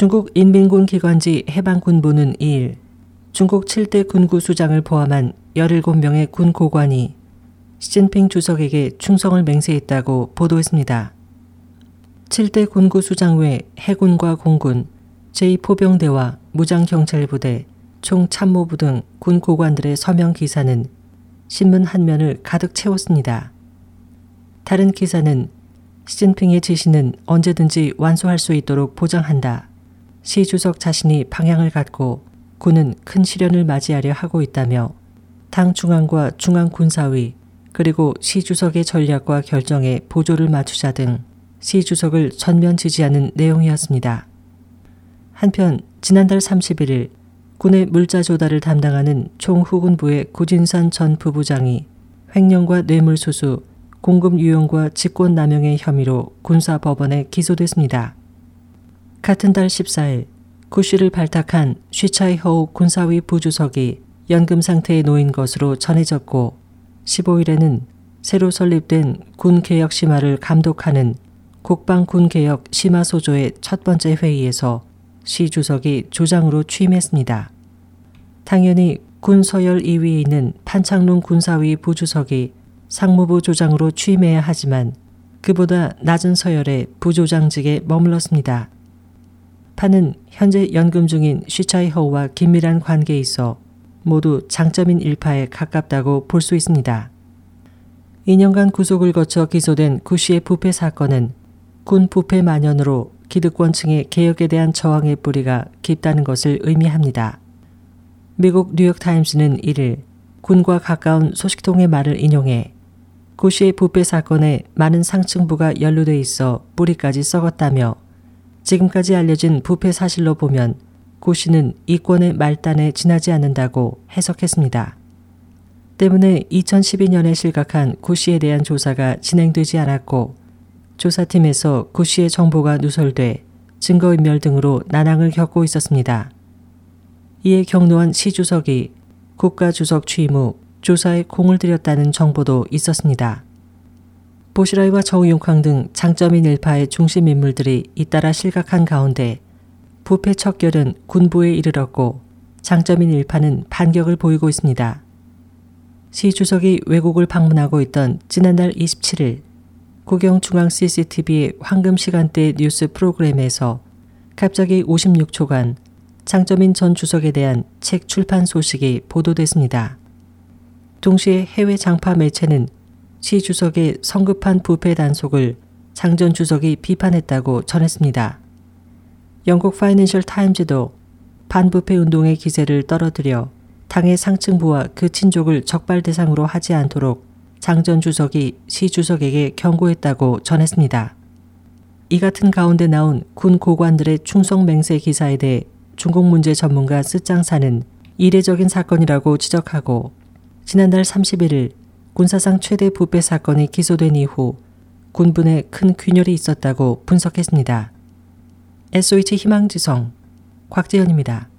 중국 인민군 기관지 해방군부는 2일 중국 7대 군구수장을 포함한 17명의 군 고관이 시진핑 주석에게 충성을 맹세했다고 보도했습니다. 7대 군구수장 외 해군과 공군, 제2포병대와 무장경찰부대, 총참모부 등 군 고관들의 서명 기사는 신문 한 면을 가득 채웠습니다. 다른 기사는 시진핑의 지시는 언제든지 완수할 수 있도록 보장한다. 시 주석 자신이 방향을 갖고 군은 큰 시련을 맞이하려 하고 있다며 당 중앙과 중앙 군사위 그리고 시 주석의 전략과 결정에 보조를 맞추자 등 시 주석을 전면 지지하는 내용이었습니다. 한편 지난달 31일 군의 물자 조달을 담당하는 총후군부의 구진산 전 부부장이 횡령과 뇌물수수, 공급 유용과 직권 남용의 혐의로 군사법원에 기소됐습니다. 같은 달 14일 구씨를 발탁한 쉬차이허우 군사위 부주석이 연금 상태에 놓인 것으로 전해졌고 15일에는 새로 설립된 군 개혁 심화를 감독하는 국방군 개혁 심화 소조의 첫 번째 회의에서 시 주석이 조장으로 취임했습니다. 당연히 군 서열 2위에 있는 판창룡 군사위 부주석이 상무부 조장으로 취임해야 하지만 그보다 낮은 서열의 부조장직에 머물렀습니다. 판은 현재 연금 중인 쉬차이허우와 긴밀한 관계에 있어 모두 장점인 일파에 가깝다고 볼 수 있습니다. 2년간 구속을 거쳐 기소된 구시의 부패 사건은 군 부패 만연으로 기득권층의 개혁에 대한 저항의 뿌리가 깊다는 것을 의미합니다. 미국 뉴욕타임스는 1일 군과 가까운 소식통의 말을 인용해 구시의 부패 사건에 많은 상층부가 연루돼 있어 뿌리까지 썩었다며 지금까지 알려진 부패 사실로 보면 고 씨는 이권의 말단에 지나지 않는다고 해석했습니다. 때문에 2012년에 실각한 고 씨에 대한 조사가 진행되지 않았고 조사팀에서 고 씨의 정보가 누설돼 증거인멸 등으로 난항을 겪고 있었습니다. 이에 경로한 시 주석이 국가 주석 취임 후 조사에 공을 들였다는 정보도 있었습니다. 보시라이와 정우용광 등 장점인 일파의 중심 인물들이 잇따라 실각한 가운데 부패 척결은 군부에 이르렀고 장점인 일파는 반격을 보이고 있습니다. 시 주석이 외국을 방문하고 있던 지난달 27일 국영중앙 CCTV의 황금 시간대 뉴스 프로그램에서 갑자기 56초간 장점인 전 주석에 대한 책 출판 소식이 보도됐습니다. 동시에 해외 장파 매체는 시 주석의 성급한 부패 단속을 장전 주석이 비판했다고 전했습니다. 영국 파이낸셜 타임즈도 반부패 운동의 기세를 떨어뜨려 당의 상층부와 그 친족을 적발 대상으로 하지 않도록 장전 주석이 시 주석에게 경고했다고 전했습니다. 이 같은 가운데 나온 군 고관들의 충성 맹세 기사에 대해 중국 문제 전문가 쓰짱사는 이례적인 사건이라고 지적하고 지난달 31일 군사상 최대 부패 사건이 기소된 이후 군분에 큰 균열이 있었다고 분석했습니다. SOH 희망지성 곽재현입니다.